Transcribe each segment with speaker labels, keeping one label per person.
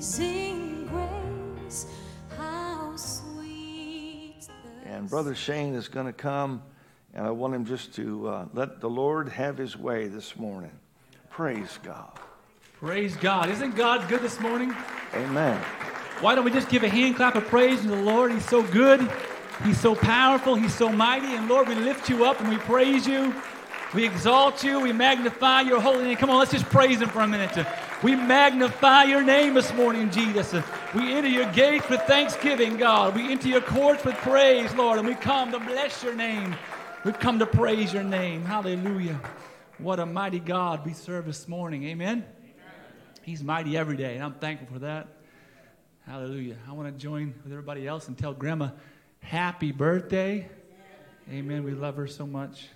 Speaker 1: Amazing grace, how sweet the
Speaker 2: And Brother Shane is going to come, and I want him just to uh, let the Lord have his way this morning. Praise God.
Speaker 3: Praise God. Isn't God good this morning?
Speaker 2: Amen.
Speaker 3: Why don't we just give a hand clap of praise to the Lord? He's so good. He's so powerful. He's so mighty. And Lord, we lift you up and we praise you. We exalt you. We magnify your holy name. Come on, let's just praise him for a minute. We magnify your name this morning, Jesus. We enter your gates with thanksgiving, God. We enter your courts with praise, Lord. And we come to bless your name. We've come to praise your name. Hallelujah. What a mighty God we serve this morning. Amen. He's mighty every day, and I'm thankful for that. Hallelujah. I want to join with everybody else and tell Grandma happy birthday. Amen. We love her so much.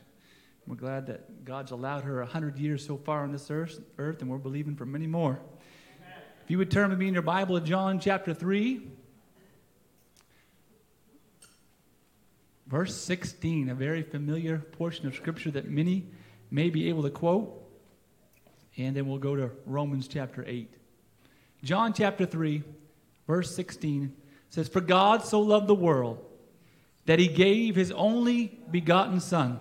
Speaker 3: We're glad that God's allowed her 100 years so far on this earth, earth and we're believing for many more. If you would turn with me in your Bible to John chapter 3, verse 16, a very familiar portion of Scripture that many may be able to quote. And then we'll go to Romans chapter 8. John chapter 3, verse 16 says, For God so loved the world that he gave his only begotten Son,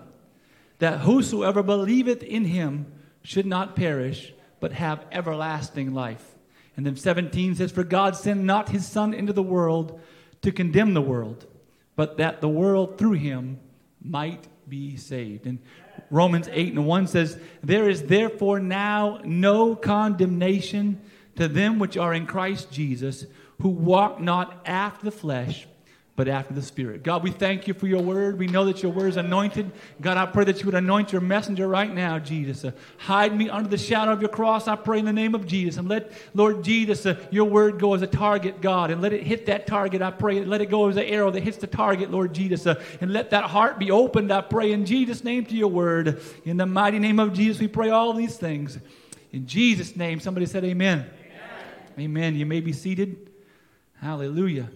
Speaker 3: that whosoever believeth in him should not perish, but have everlasting life. And then 17 says, For God sent not his Son into the world to condemn the world, but that the world through him might be saved. And Romans 8 and 1 says, There is therefore now no condemnation to them which are in Christ Jesus, who walk not after the flesh, but after the Spirit. God, we thank you for your word. We know that your word is anointed. God, I pray that you would anoint your messenger right now, Jesus. Uh, hide me under the shadow of your cross, I pray in the name of Jesus. And let, Lord Jesus, uh, your word go as a target, God, and let it hit that target, I pray. Let it go as an arrow that hits the target, Lord Jesus. Uh, and let that heart be opened, I pray, in Jesus' name to your word. In the mighty name of Jesus, we pray all these things. In Jesus' name, somebody said, Amen. Amen. amen. You may be seated. Hallelujah.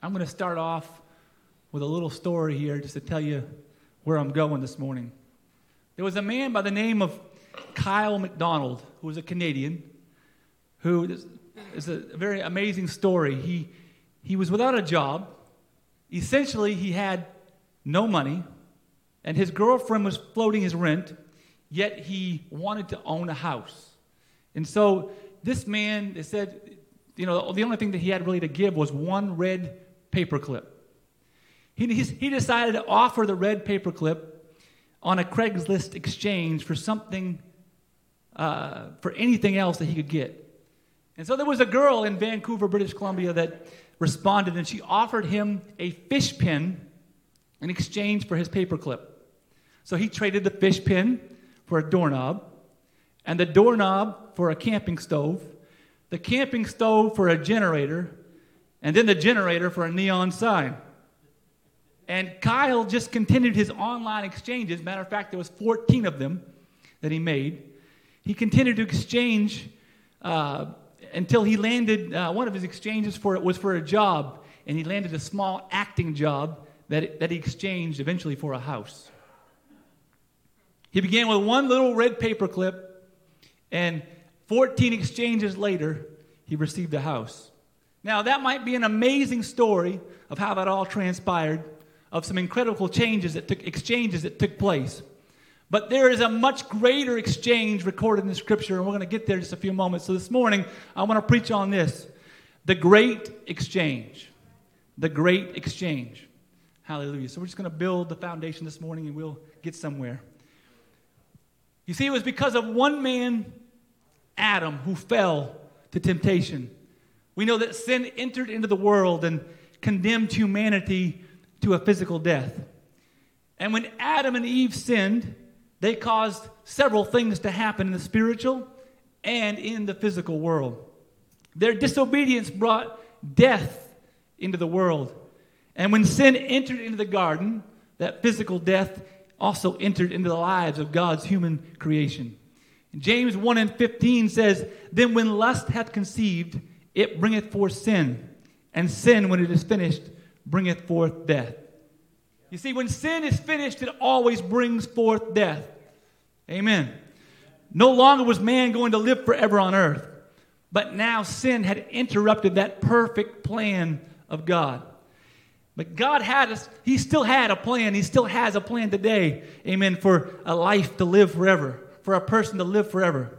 Speaker 3: I'm going to start off with a little story here just to tell you where I'm going this morning. There was a man by the name of Kyle MacDonald, who was a Canadian, who is, a very amazing story. He, he was without a job. Essentially, he had no money, and his girlfriend was floating his rent, yet he wanted to own a house. And so this man, they said, you know, the only thing that he had really to give was one red paperclip. He, he decided to offer the red paperclip on a Craigslist exchange for something, uh, for anything else that he could get. And so there was a girl in Vancouver, British Columbia, that responded, and she offered him a fish pin in exchange for his paperclip. So he traded the fish pin for a doorknob, and the doorknob for a camping stove, the camping stove for a generator, and then the generator for a neon sign. And Kyle just continued his online exchanges. Matter of fact, there was 14 of them that he made. He continued to exchange uh, until he landed. Uh, one of his exchanges for it was for a job, and he landed a small acting job that, that he exchanged eventually for a house. He began with one little red paperclip, and 14 exchanges later, he received a house. Now, that might be an amazing story of how that all transpired, of some incredible changes that took, exchanges that took place. But there is a much greater exchange recorded in the scripture, and we're going to get there in just a few moments. So this morning, I want to preach on this the great exchange. The great exchange. Hallelujah. So we're just going to build the foundation this morning, and we'll get somewhere. You see, it was because of one man, Adam, who fell to temptation. We know that sin entered into the world and condemned humanity to a physical death. And when Adam and Eve sinned, they caused several things to happen in the spiritual and in the physical world. Their disobedience brought death into the world. And when sin entered into the garden, that physical death also entered into the lives of God's human creation. James 1 and 15 says, Then when lust hath conceived, it bringeth forth sin, and sin, when it is finished, bringeth forth death. You see, when sin is finished, it always brings forth death. Amen. No longer was man going to live forever on earth, But now sin had interrupted that perfect plan of God. But God had us, He still had a plan. He still has a plan today, amen, for a life to live forever, for a person to live forever.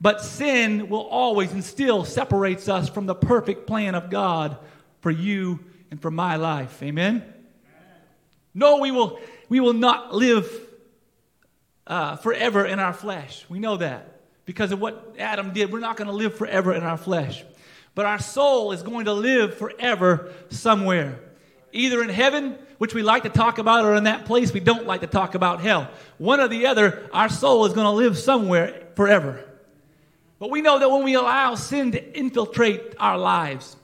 Speaker 3: But sin will always and still separates us from the perfect plan of God for you and for my life. Amen? No, we will, we will not live uh, forever in our flesh. We know that because of what Adam did. We're not going to live forever in our flesh. But our soul is going to live forever somewhere either in heaven, which we like to talk about, or in that place we don't like to talk about, hell. One or the other, our soul is going to live somewhere forever. But we know that when we allow sin to infiltrate our lives,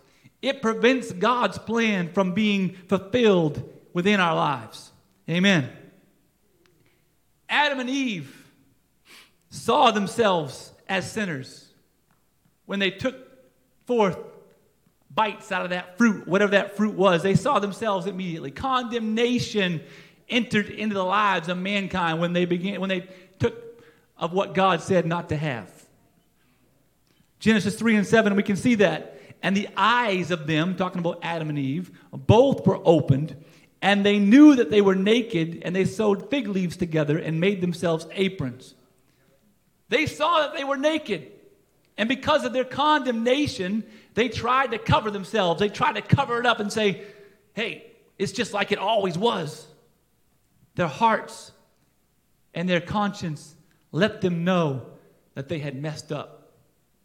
Speaker 3: it prevents God's plan from being fulfilled within our lives. Amen. Adam and Eve saw themselves as sinners when they took forth bites out of that fruit, whatever that fruit was, they saw themselves immediately. Condemnation entered into the lives of mankind when they began when they took of what God said not to have. Genesis 3 and 7, we can see that. And the eyes of them, talking about Adam and Eve, both were opened, and they knew that they were naked, and they sewed fig leaves together and made themselves aprons. They saw that they were naked. And because of their condemnation, they tried to cover themselves. They tried to cover it up and say, hey, it's just like it always was. Their hearts and their conscience let them know that they had messed up.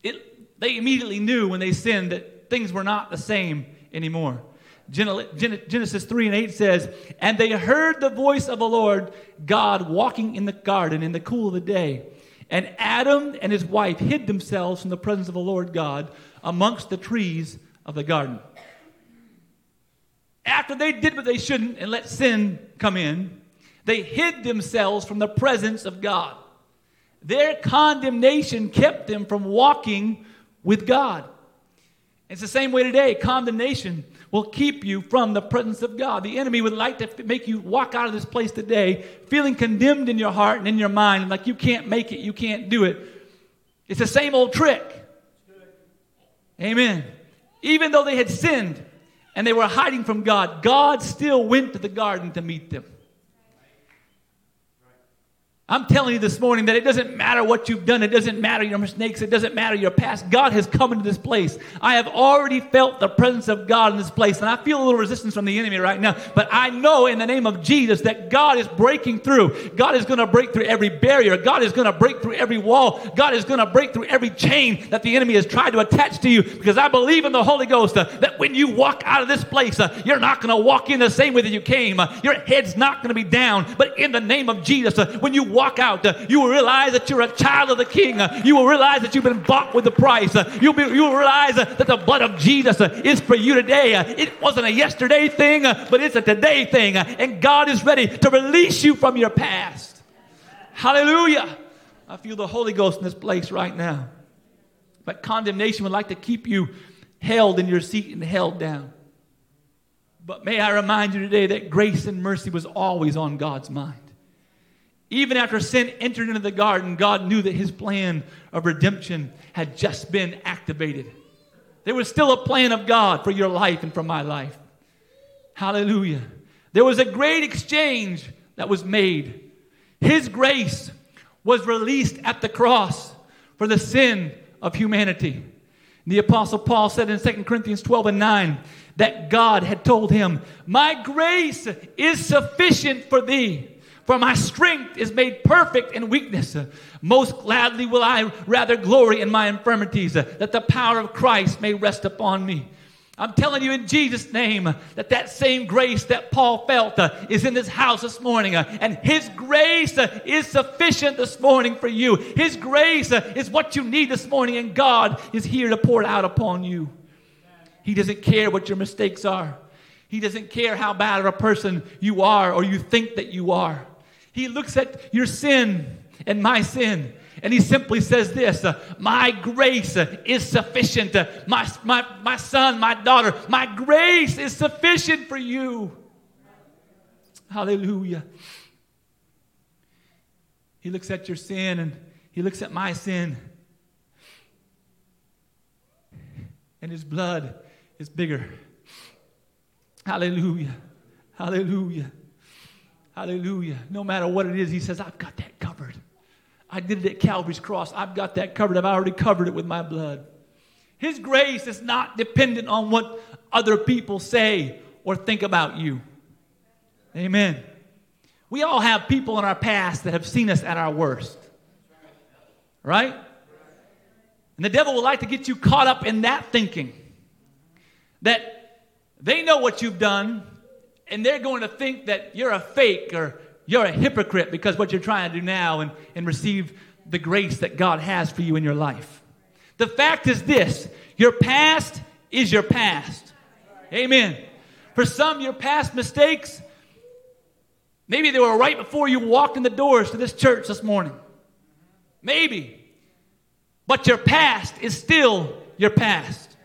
Speaker 3: It, they immediately knew when they sinned that things were not the same anymore. Genesis 3 and 8 says, And they heard the voice of the Lord God walking in the garden in the cool of the day. And Adam and his wife hid themselves from the presence of the Lord God amongst the trees of the garden. After they did what they shouldn't and let sin come in, they hid themselves from the presence of God. Their condemnation kept them from walking with God. It's the same way today. Condemnation will keep you from the presence of God. The enemy would like to make you walk out of this place today feeling condemned in your heart and in your mind, like you can't make it, you can't do it. It's the same old trick. Amen. Even though they had sinned and they were hiding from God, God still went to the garden to meet them. I'm telling you this morning that it doesn't matter what you've done. It doesn't matter your mistakes. It doesn't matter your past. God has come into this place. I have already felt the presence of God in this place. And I feel a little resistance from the enemy right now. But I know in the name of Jesus that God is breaking through. God is going to break through every barrier. God is going to break through every wall. God is going to break through every chain that the enemy has tried to attach to you. Because I believe in the Holy Ghost uh, that when you walk out of this place, uh, you're not going to walk in the same way that you came. Uh, your head's not going to be down. But in the name of Jesus, uh, when you walk out, uh, you will realize that you're a child of the King. Uh, you will realize that you've been bought with a price. Uh, you'll, be, you will realize that the blood of Jesus is for you today. It wasn't a yesterday thing, but it's a today thing. And God is ready to release you from your past. Hallelujah. I feel the Holy Ghost in this place right now. But condemnation would like to keep you held in your seat and held down. But may I remind you today that grace and mercy was always on God's mind. Even after sin entered into the garden, God knew that his plan of redemption had just been activated. There was still a plan of God for your life and for my life. Hallelujah. There was a great exchange that was made. His grace was released at the cross for the sin of humanity. The Apostle Paul said in 2 Corinthians 12 and 9 that God had told him, My grace is sufficient for thee for my strength is made perfect in weakness. Most gladly will I rather glory in my infirmities, that the power of Christ may rest upon me. I'm telling you in Jesus' name that that same grace that Paul felt uh, is in this house this morning. Uh, and his grace uh, is sufficient this morning for you. His grace uh, is what you need this morning, and God is here to pour it out upon you. He doesn't care what your mistakes are, He doesn't care how bad of a person you are or you think that you are. He looks at your sin and my sin. And he simply says this uh, My grace uh, is sufficient. Uh, my, my, my son, my daughter, my grace is sufficient for you. Hallelujah. He looks at your sin and he looks at my sin. and his blood is bigger. Hallelujah. Hallelujah. Hallelujah. No matter what it is, he says, I've got that covered. I did it at Calvary's cross. I've got that covered. I've already covered it with my blood. His grace is not dependent on what other people say or think about you. Amen. We all have people in our past that have seen us at our worst. Right? And the devil will like to get you caught up in that thinking that they know what you've done and they're going to think that you're a fake or you're a hypocrite because what you're trying to do now and, and receive the grace that God has for you in your life. The fact is this your past is your past. Amen. For some, your past mistakes, maybe they were right before you walked in the doors to this church this morning. Maybe. But your past is still your past.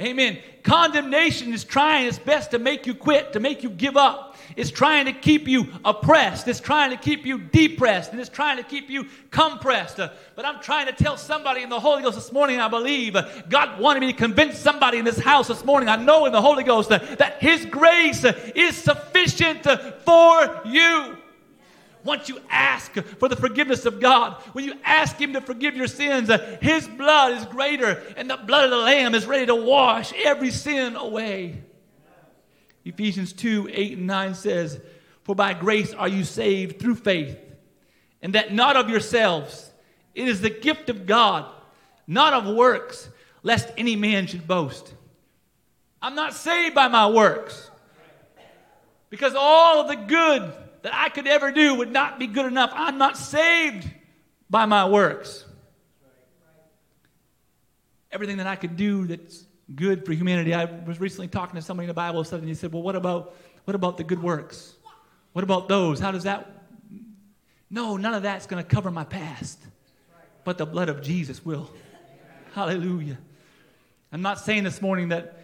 Speaker 3: Amen. Condemnation is trying its best to make you quit, to make you give up. It's trying to keep you oppressed. It's trying to keep you depressed. And it's trying to keep you compressed. But I'm trying to tell somebody in the Holy Ghost this morning, I believe God wanted me to convince somebody in this house this morning. I know in the Holy Ghost that His grace is sufficient for you. Once you ask for the forgiveness of God, when you ask Him to forgive your sins, uh, His blood is greater, and the blood of the Lamb is ready to wash every sin away. Ephesians 2 8 and 9 says, For by grace are you saved through faith, and that not of yourselves. It is the gift of God, not of works, lest any man should boast. I'm not saved by my works, because all of the good that I could ever do would not be good enough. I'm not saved by my works. Everything that I could do that's good for humanity. I was recently talking to somebody in the Bible study, and he said, Well, what about, what about the good works? What about those? How does that? No, none of that's going to cover my past, but the blood of Jesus will. Hallelujah. I'm not saying this morning that,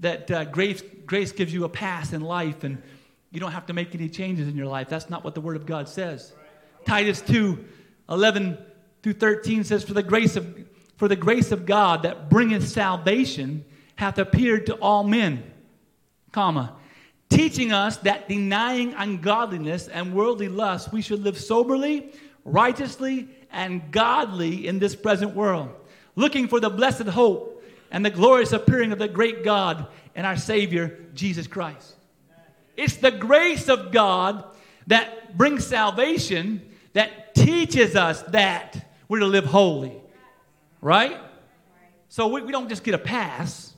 Speaker 3: that uh, grace, grace gives you a pass in life and you don't have to make any changes in your life. That's not what the Word of God says. Titus 2 11 through 13 says, For the grace of, for the grace of God that bringeth salvation hath appeared to all men, comma, teaching us that denying ungodliness and worldly lust, we should live soberly, righteously, and godly in this present world, looking for the blessed hope and the glorious appearing of the great God and our Savior, Jesus Christ. It's the grace of God that brings salvation that teaches us that we're to live holy. Right? So we, we don't just get a pass.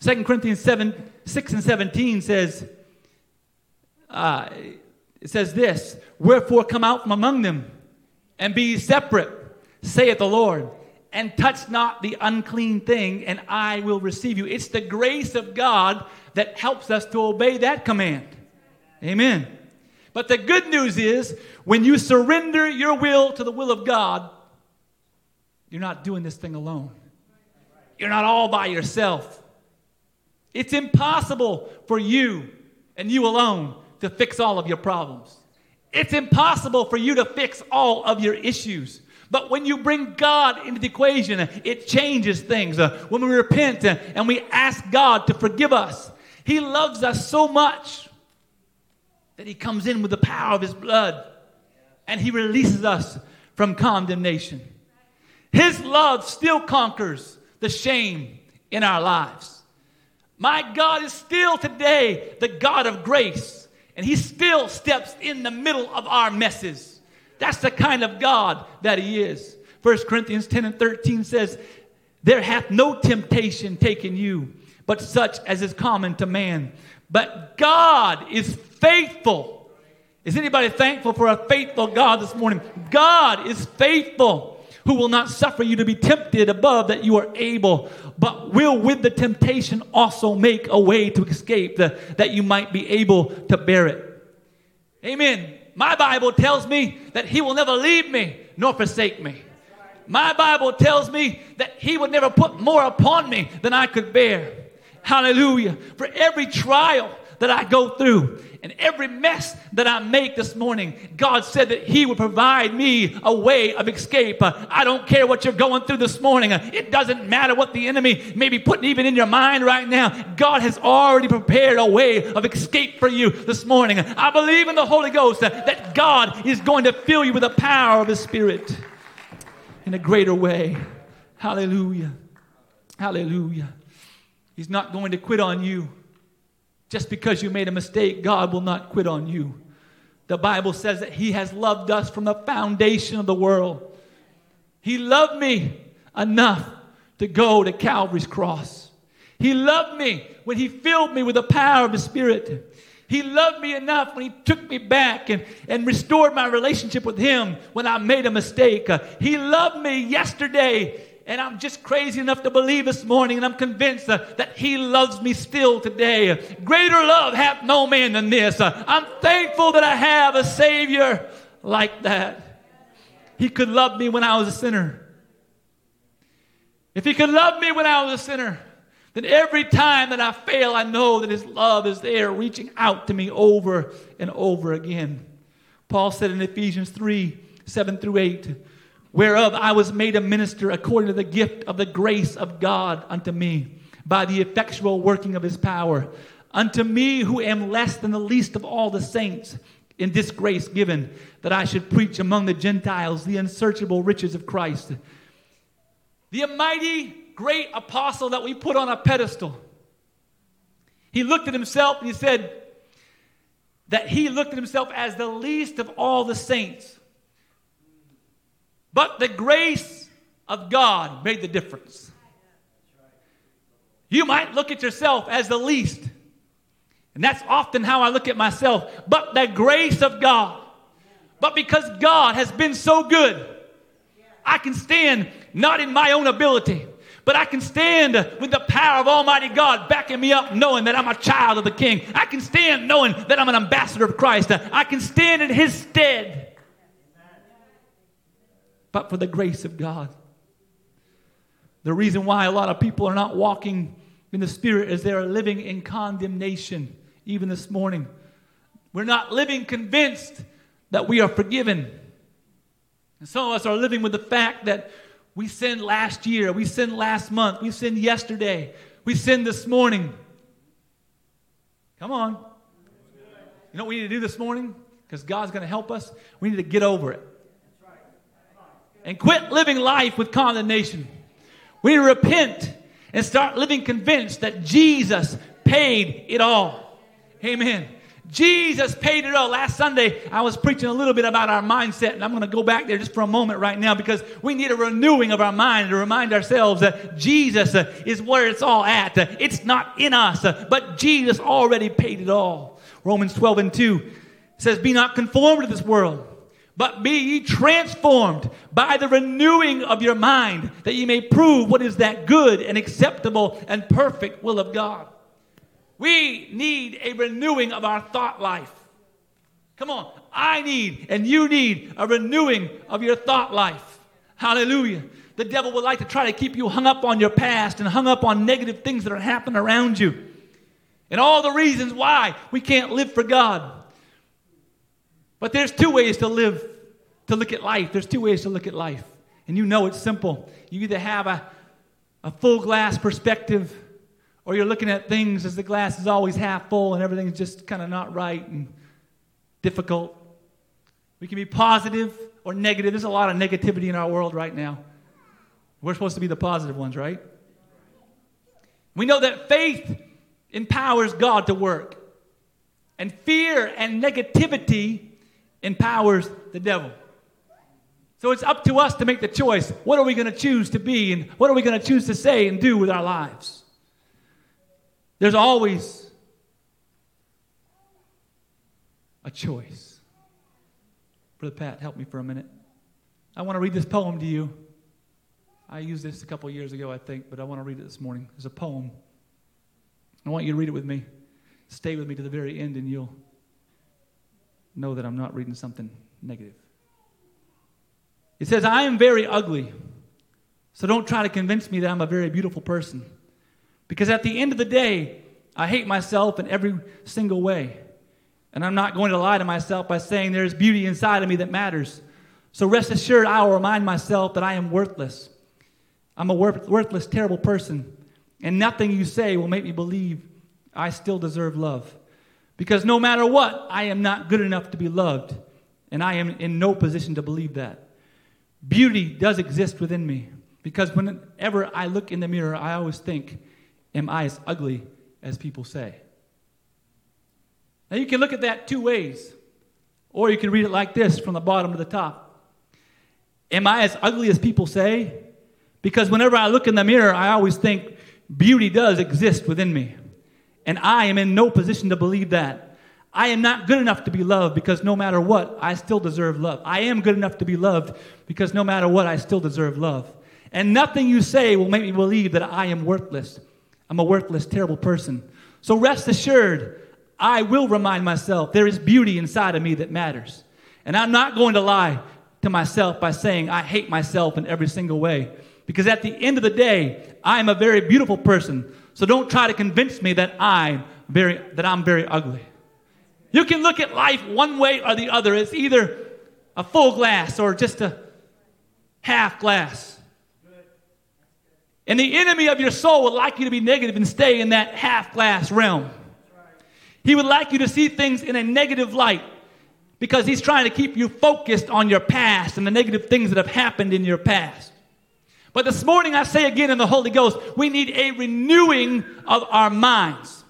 Speaker 3: 2 Corinthians 7, 6 and 17 says, uh, it says this, Wherefore come out from among them, and be separate, saith the Lord, and touch not the unclean thing, and I will receive you. It's the grace of God that helps us to obey that command. Amen. But the good news is, when you surrender your will to the will of God, you're not doing this thing alone. You're not all by yourself. It's impossible for you and you alone to fix all of your problems. It's impossible for you to fix all of your issues. But when you bring God into the equation, it changes things. Uh, when we repent uh, and we ask God to forgive us, He loves us so much that He comes in with the power of His blood and He releases us from condemnation. His love still conquers the shame in our lives. My God is still today the God of grace, and He still steps in the middle of our messes. That's the kind of God that He is. 1 Corinthians 10 and 13 says, There hath no temptation taken you, but such as is common to man. But God is faithful. Is anybody thankful for a faithful God this morning? God is faithful who will not suffer you to be tempted above that you are able, but will with the temptation also make a way to escape the, that you might be able to bear it. Amen. My Bible tells me that He will never leave me nor forsake me. My Bible tells me that He would never put more upon me than I could bear. Hallelujah. For every trial that I go through and every mess that I make this morning, God said that He would provide me a way of escape. I don't care what you're going through this morning. It doesn't matter what the enemy may be putting even in your mind right now. God has already prepared a way of escape for you this morning. I believe in the Holy Ghost that God is going to fill you with the power of His Spirit in a greater way. Hallelujah. Hallelujah. He's not going to quit on you. Just because you made a mistake, God will not quit on you. The Bible says that He has loved us from the foundation of the world. He loved me enough to go to Calvary's cross. He loved me when He filled me with the power of His Spirit. He loved me enough when He took me back and, and restored my relationship with Him when I made a mistake. Uh, he loved me yesterday and I'm just crazy enough to believe this morning, and I'm convinced uh, that He loves me still today. Greater love hath no man than this. Uh, I'm thankful that I have a Savior like that. He could love me when I was a sinner. If He could love me when I was a sinner, then every time that I fail, I know that His love is there, reaching out to me over and over again. Paul said in Ephesians 3 7 through 8, whereof I was made a minister according to the gift of the grace of God unto me, by the effectual working of his power. Unto me, who am less than the least of all the saints, in this grace given, that I should preach among the Gentiles the unsearchable riches of Christ. The mighty, great apostle that we put on a pedestal. He looked at himself and he said that he looked at himself as the least of all the saints. But the grace of God made the difference. You might look at yourself as the least. And that's often how I look at myself. But the grace of God. But because God has been so good, I can stand not in my own ability, but I can stand with the power of Almighty God backing me up, knowing that I'm a child of the King. I can stand knowing that I'm an ambassador of Christ. I can stand in His stead but for the grace of God. The reason why a lot of people are not walking in the Spirit is they are living in condemnation, even this morning. We're not living convinced that we are forgiven. And some of us are living with the fact that we sinned last year, we sinned last month, we sinned yesterday, we sinned this morning. Come on. You know what we need to do this morning? Because God's going to help us. We need to get over it and quit living life with condemnation. We repent and start living convinced that Jesus paid it all. Amen. Jesus paid it all. Last Sunday, I was preaching a little bit about our mindset, and I'm going to go back there just for a moment right now because we need a renewing of our mind to remind ourselves that Jesus is where it's all at. It's not in us, but Jesus already paid it all. Romans 12 and 2 says, Be not conformed to this world but be ye transformed by the renewing of your mind, that ye may prove what is that good and acceptable and perfect will of God. We need a renewing of our thought life. Come on, I need and you need a renewing of your thought life. Hallelujah. The devil would like to try to keep you hung up on your past and hung up on negative things that are happening around you. And all the reasons why we can't live for God. But there's two ways to live, to look at life. There's two ways to look at life. And you know it's simple. You either have a, a full glass perspective, or you're looking at things as the glass is always half full and everything's just kind of not right and difficult. We can be positive or negative. There's a lot of negativity in our world right now. We're supposed to be the positive ones, right? We know that faith empowers God to work, and fear and negativity empowers the devil. So it's up to us to make the choice. What are we going to choose to be and what are we going to choose to say and do with our lives? There's always a choice. Brother Pat, help me for a minute. I want to read this poem to you. I used this a couple years ago, I think, but I want to read it this morning. It's a poem. I want you to read it with me. Stay with me to the very end, and you'll know that I'm not reading something negative. It says, I am very ugly, so don't try to convince me that I'm a very beautiful person. Because at the end of the day, I hate myself in every single way. And I'm not going to lie to myself by saying there's beauty inside of me that matters. So rest assured, I will remind myself that I am worthless. I'm a worthless, terrible person. And nothing you say will make me believe I still deserve love. Because no matter what, I am not good enough to be loved. And I am in no position to believe that. Beauty does exist within me. Because whenever I look in the mirror, I always think, Am I as ugly as people say? Now you can look at that two ways. Or you can read it like this from the bottom to the top. Am I as ugly as people say? Because whenever I look in the mirror, I always think beauty does exist within me. And I am in no position to believe that. I am not good enough to be loved because no matter what, I still deserve love. I am good enough to be loved because no matter what, I still deserve love. And nothing you say will make me believe that I am worthless. I'm a worthless, terrible person. So rest assured, I will remind myself there is beauty inside of me that matters. And I'm not going to lie to myself by saying I hate myself in every single way. Because at the end of the day, I am a very beautiful person. So don't try to convince me that I'm very that I'm very ugly. You can look at life one way or the other. It's either a full glass or just a half glass. And the enemy of your soul would like you to be negative and stay in that half glass realm. He would like you to see things in a negative light because he's trying to keep you focused on your past and the negative things that have happened in your past. But this morning, I say again in the Holy Ghost, we need a renewing of our minds.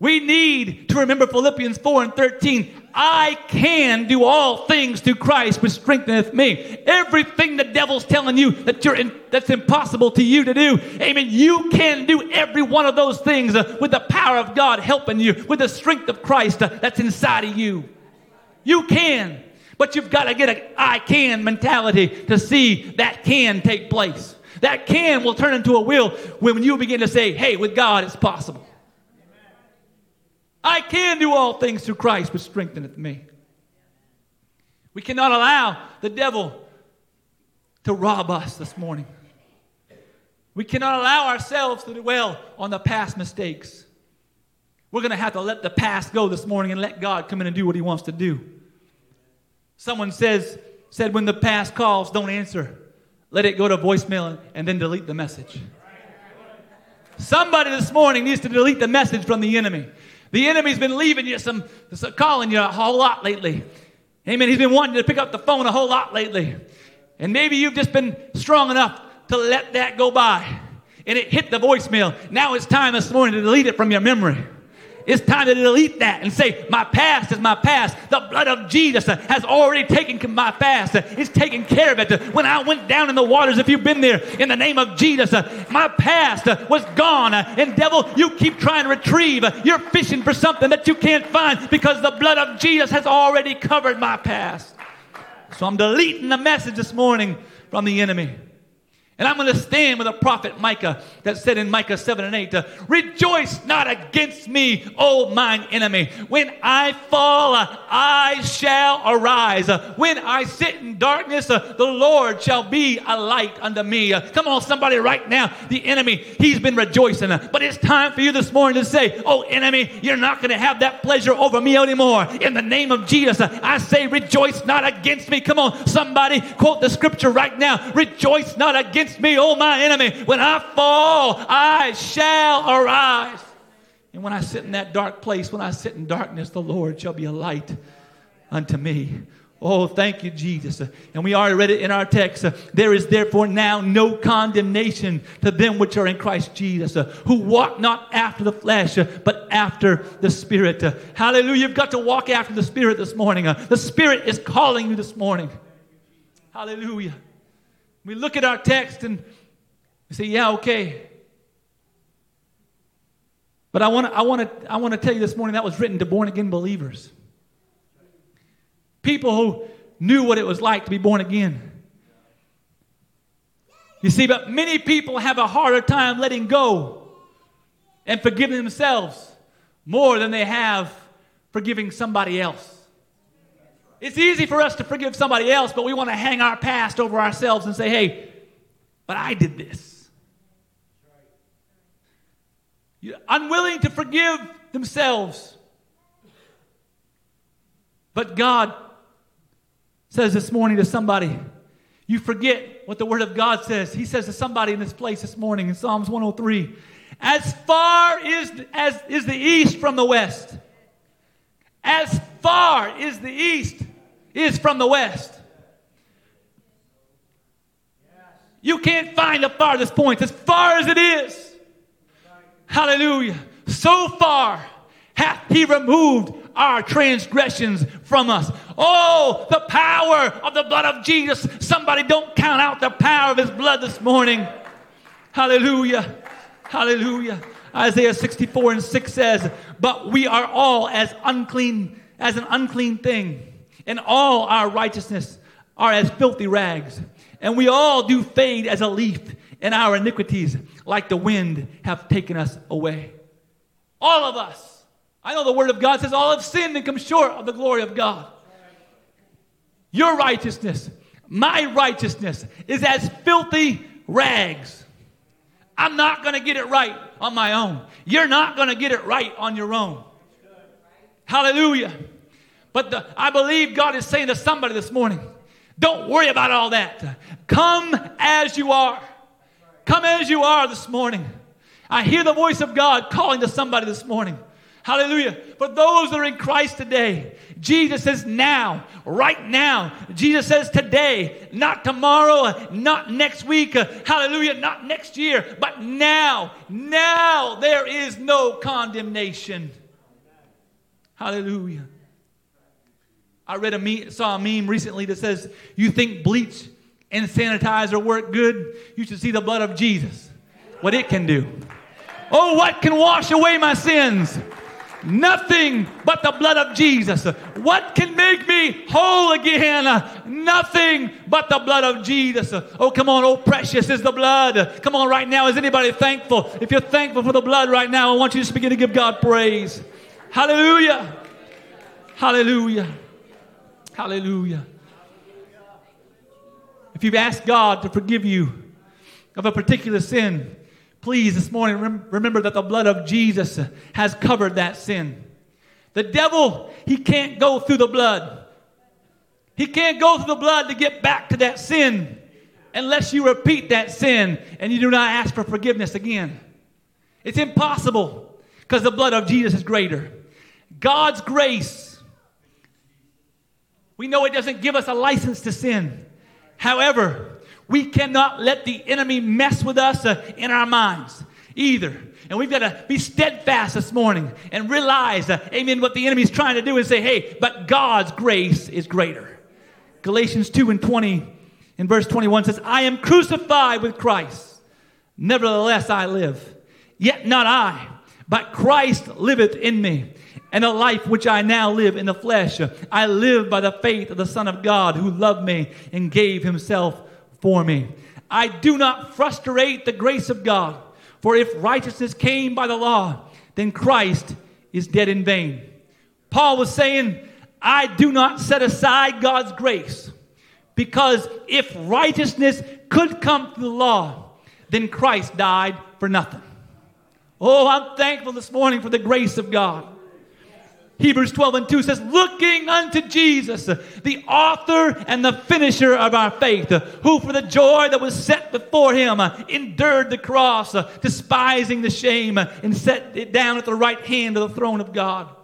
Speaker 3: We need to remember Philippians 4 and 13. I can do all things through Christ which strengtheneth me. Everything the devil's telling you that you're in, that's impossible to you to do, amen. You can do every one of those things uh, with the power of God helping you, with the strength of Christ uh, that's inside of you. You can. But you've got to get a I can mentality to see that can take place. That can will turn into a will when you begin to say, hey, with God it's possible. I can do all things through Christ which strengtheneth me. We cannot allow the devil to rob us this morning. We cannot allow ourselves to dwell on the past mistakes. We're going to have to let the past go this morning and let God come in and do what he wants to do. Someone says, said, when the past calls, don't answer. Let it go to voicemail and then delete the message. Somebody this morning needs to delete the message from the enemy. The enemy's been leaving you some, calling you a whole lot lately. Amen. He's been wanting you to pick up the phone a whole lot lately. And maybe you've just been strong enough to let that go by. And it hit the voicemail. Now it's time this morning to delete it from your memory. It's time to delete that and say, My past is my past. The blood of Jesus has already taken my past. It's taken care of it. When I went down in the waters, if you've been there, in the name of Jesus, my past was gone. And devil, you keep trying to retrieve. You're fishing for something that you can't find because the blood of Jesus has already covered my past. So I'm deleting the message this morning from the enemy. And I'm going to stand with the prophet Micah that said in Micah 7 and 8, uh, Rejoice not against me, O mine enemy. When I fall, uh, I shall arise. Uh, when I sit in darkness, the Lord shall be a light unto me. Come on, somebody, right now. The enemy, he's been rejoicing. But it's time for you this morning to say, Oh, enemy, you're not going to have that pleasure over me anymore. In the name of Jesus, I say, Rejoice not against me. Come on, somebody, quote the scripture right now. Rejoice not against against me, O my enemy. When I fall, I shall arise. And when I sit in that dark place, when I sit in darkness, the Lord shall be a light unto me. Oh, thank you, Jesus. And we already read it in our text. There is therefore now no condemnation to them which are in Christ Jesus, who walk not after the flesh, but after the Spirit. Hallelujah. You've got to walk after the Spirit this morning. The Spirit is calling you this morning. Hallelujah. We look at our text and we say, yeah, okay. But I want to I wanna, I wanna tell you this morning that was written to born again believers. People who knew what it was like to be born again. You see, but many people have a harder time letting go and forgiving themselves more than they have forgiving somebody else. It's easy for us to forgive somebody else, but we want to hang our past over ourselves and say, hey, but I did this. You're unwilling to forgive themselves. But God says this morning to somebody, you forget what the Word of God says. He says to somebody in this place this morning in Psalms 103 As far is, as is the east from the west, as far is the east is from the west. You can't find the farthest point as far as it is. Hallelujah. So far hath he removed our transgressions from us. Oh, the power of the blood of Jesus. Somebody don't count out the power of his blood this morning. Hallelujah. Hallelujah. Isaiah 64 and 6 says, But we are all as unclean, as an unclean thing, and all our righteousness are as filthy rags. And we all do fade as a leaf, and our iniquities, like the wind, have taken us away. All of us. I know the Word of God says all have sinned and come short of the glory of God. Your righteousness, my righteousness, is as filthy rags. I'm not going to get it right on my own. You're not going to get it right on your own. Hallelujah. But the, I believe God is saying to somebody this morning don't worry about all that. Come as you are. Come as you are this morning. I hear the voice of God calling to somebody this morning. Hallelujah. For those that are in Christ today, Jesus says now, right now. Jesus says today, not tomorrow, not next week, hallelujah, not next year, but now. Now there is no condemnation. Hallelujah. I read a meme, saw a meme recently that says, You think bleach and sanitizer work good? You should see the blood of Jesus, what it can do. Oh, what can wash away my sins? Nothing but the blood of Jesus. What can make me whole again? Nothing but the blood of Jesus. Oh, come on. Oh, precious is the blood. Come on, right now. Is anybody thankful? If you're thankful for the blood right now, I want you to begin to give God praise. Hallelujah. Hallelujah. Hallelujah. If you've asked God to forgive you of a particular sin, please this morning rem- remember that the blood of Jesus has covered that sin. The devil, he can't go through the blood. He can't go through the blood to get back to that sin unless you repeat that sin and you do not ask for forgiveness again. It's impossible because the blood of Jesus is greater. God's grace, we know it doesn't give us a license to sin. However, we cannot let the enemy mess with us uh, in our minds either. And we've got to be steadfast this morning and realize, uh, amen, what the enemy is trying to do and say, hey, but God's grace is greater. Galatians 2 and 20 in verse 21 says, I am crucified with Christ. Nevertheless, I live. Yet not I, but Christ liveth in me. And the life which I now live in the flesh, I live by the faith of the Son of God who loved me and gave himself for me. I do not frustrate the grace of God, for if righteousness came by the law, then Christ is dead in vain. Paul was saying, I do not set aside God's grace, because if righteousness could come through the law, then Christ died for nothing. Oh, I'm thankful this morning for the grace of God. Hebrews 12 and 2 says, Looking unto Jesus, the author and the finisher of our faith, who for the joy that was set before him endured the cross, despising the shame, and set it down at the right hand of the throne of God.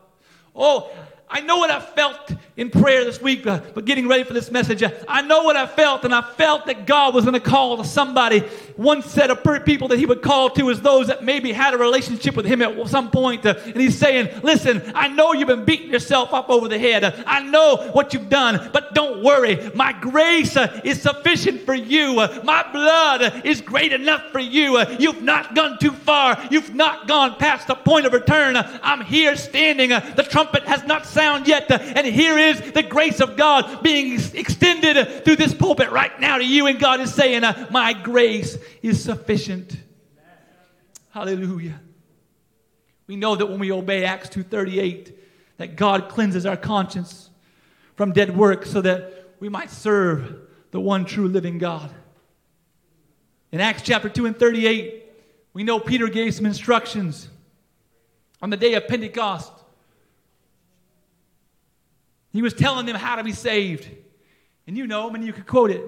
Speaker 3: Oh, I know what I felt in prayer this week, uh, but getting ready for this message, uh, I know what I felt, and I felt that God was going to call to somebody. One set of people that He would call to is those that maybe had a relationship with Him at some point, uh, and He's saying, "Listen, I know you've been beating yourself up over the head. Uh, I know what you've done, but don't worry. My grace uh, is sufficient for you. Uh, my blood is great enough for you. you've not gone too far. You've not gone past the point of return. I'm here standing. the trumpet has not sounded yet, and here is the grace of God being extended through this pulpit right now to you. And God is saying, uh, My grace is sufficient. Hallelujah. We know that when we obey Acts 2:38, that God cleanses our conscience from dead works so that we might serve the one true living God. In Acts chapter 2 and 38, we know Peter gave some instructions. on the day of Pentecost. He was telling them how to be saved. And you know him and you could quote it.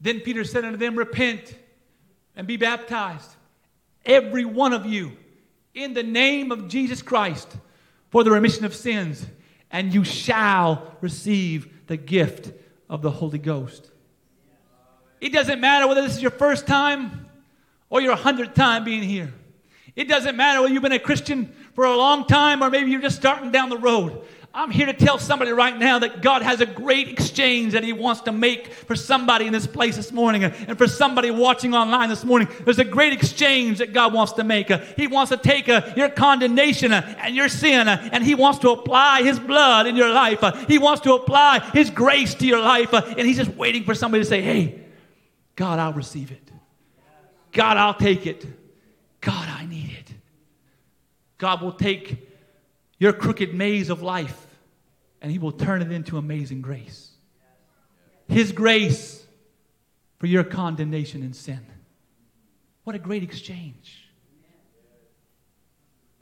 Speaker 3: Then Peter said unto them, Repent and be baptized, every one of you, in the name of Jesus Christ, for the remission of sins, and you shall receive the gift of the Holy Ghost. It doesn't matter whether this is your first time or your hundredth time being here. It doesn't matter whether you've been a Christian for a long time or maybe you're just starting down the road. I'm here to tell somebody right now that God has a great exchange that He wants to make for somebody in this place this morning and for somebody watching online this morning. There's a great exchange that God wants to make. He wants to take uh, your condemnation uh, and your sin uh, and He wants to apply His blood in your life. He wants to apply His grace to your life. And He's just waiting for somebody to say, Hey, God, I'll receive it. God, I'll take it. God, I need. God will take your crooked maze of life and He will turn it into amazing grace. His grace for your condemnation and sin. What a great exchange.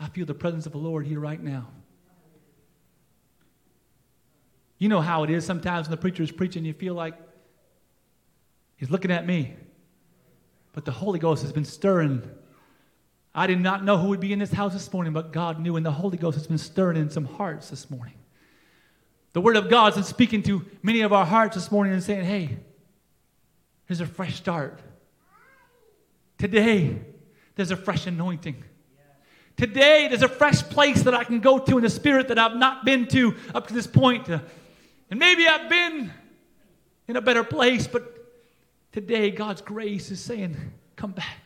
Speaker 3: I feel the presence of the Lord here right now. You know how it is sometimes when the preacher is preaching, you feel like he's looking at me. But the Holy Ghost has been stirring. I did not know who would be in this house this morning, but God knew, and the Holy Ghost has been stirring in some hearts this morning. The Word of God is speaking to many of our hearts this morning and saying, hey, here's a fresh start. Today, there's a fresh anointing. Today, there's a fresh place that I can go to in the Spirit that I've not been to up to this point. And maybe I've been in a better place, but today, God's grace is saying, come back.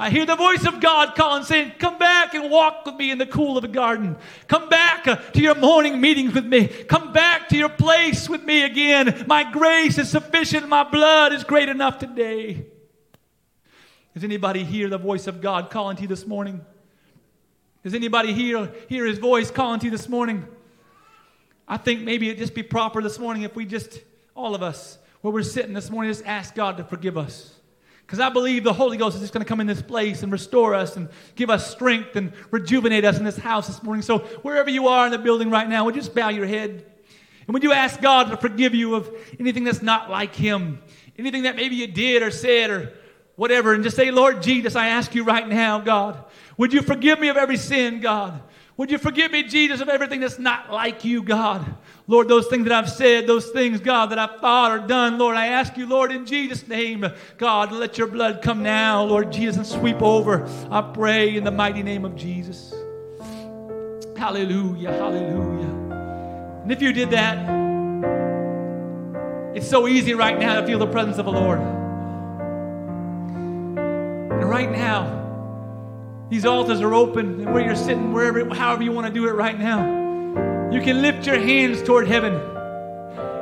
Speaker 3: I hear the voice of God calling, saying, Come back and walk with me in the cool of the garden. Come back uh, to your morning meetings with me. Come back to your place with me again. My grace is sufficient. My blood is great enough today. Does anybody hear the voice of God calling to you this morning? Does anybody hear, hear his voice calling to you this morning? I think maybe it'd just be proper this morning if we just, all of us, where we're sitting this morning, just ask God to forgive us. Because I believe the Holy Ghost is just going to come in this place and restore us and give us strength and rejuvenate us in this house this morning. So, wherever you are in the building right now, would you just bow your head? And would you ask God to forgive you of anything that's not like Him? Anything that maybe you did or said or whatever? And just say, Lord Jesus, I ask you right now, God, would you forgive me of every sin, God? Would you forgive me, Jesus, of everything that's not like you, God? Lord, those things that I've said, those things, God, that I've thought or done, Lord, I ask you, Lord, in Jesus' name, God, let your blood come now, Lord Jesus, and sweep over. I pray in the mighty name of Jesus. Hallelujah, hallelujah. And if you did that, it's so easy right now to feel the presence of the Lord. And right now, these altars are open, and where you're sitting, wherever, however you want to do it right now, you can lift your hands toward heaven.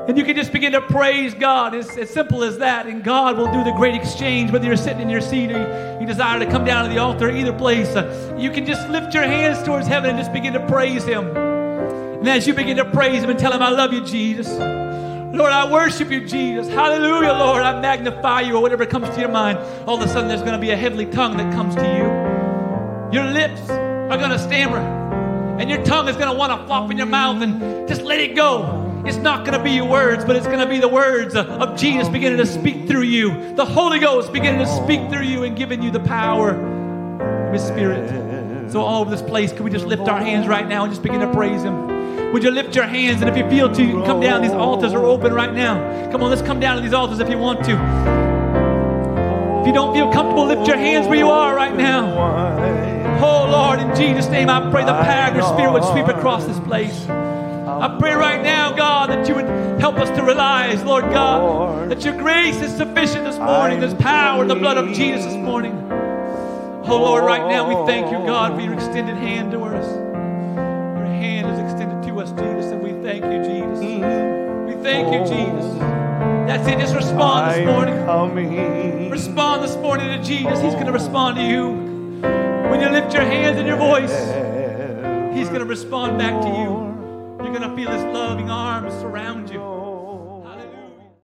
Speaker 3: And you can just begin to praise God. It's as simple as that. And God will do the great exchange, whether you're sitting in your seat or you desire to come down to the altar, either place. You can just lift your hands towards heaven and just begin to praise Him. And as you begin to praise Him and tell Him, I love you, Jesus. Lord, I worship you, Jesus. Hallelujah, Lord. I magnify you, or whatever comes to your mind. All of a sudden, there's going to be a heavenly tongue that comes to you. Your lips are going to stammer, and your tongue is going to want to flop in your mouth and just let it go. It's not going to be your words, but it's going to be the words of Jesus beginning to speak through you. The Holy Ghost beginning to speak through you and giving you the power of His Spirit. So, all over this place, can we just lift our hands right now and just begin to praise Him? Would you lift your hands? And if you feel to, you can come down. These altars are open right now. Come on, let's come down to these altars if you want to. If you don't feel comfortable, lift your hands where you are right now. Oh Lord, in Jesus' name, I pray the power of your Spirit would sweep across this place. I pray right now, God, that you would help us to realize, Lord God, that your grace is sufficient this morning. There's power in the blood of Jesus this morning. Oh Lord, right now we thank you, God, for your extended hand to us. Your hand is extended to us, Jesus, and we thank you, Jesus. We thank you, Jesus. That's it. Just respond this morning. Respond this morning to Jesus. He's going to respond to you. When you lift your hands and your voice, He's going to respond back to you. You're going to feel His loving arms surround you.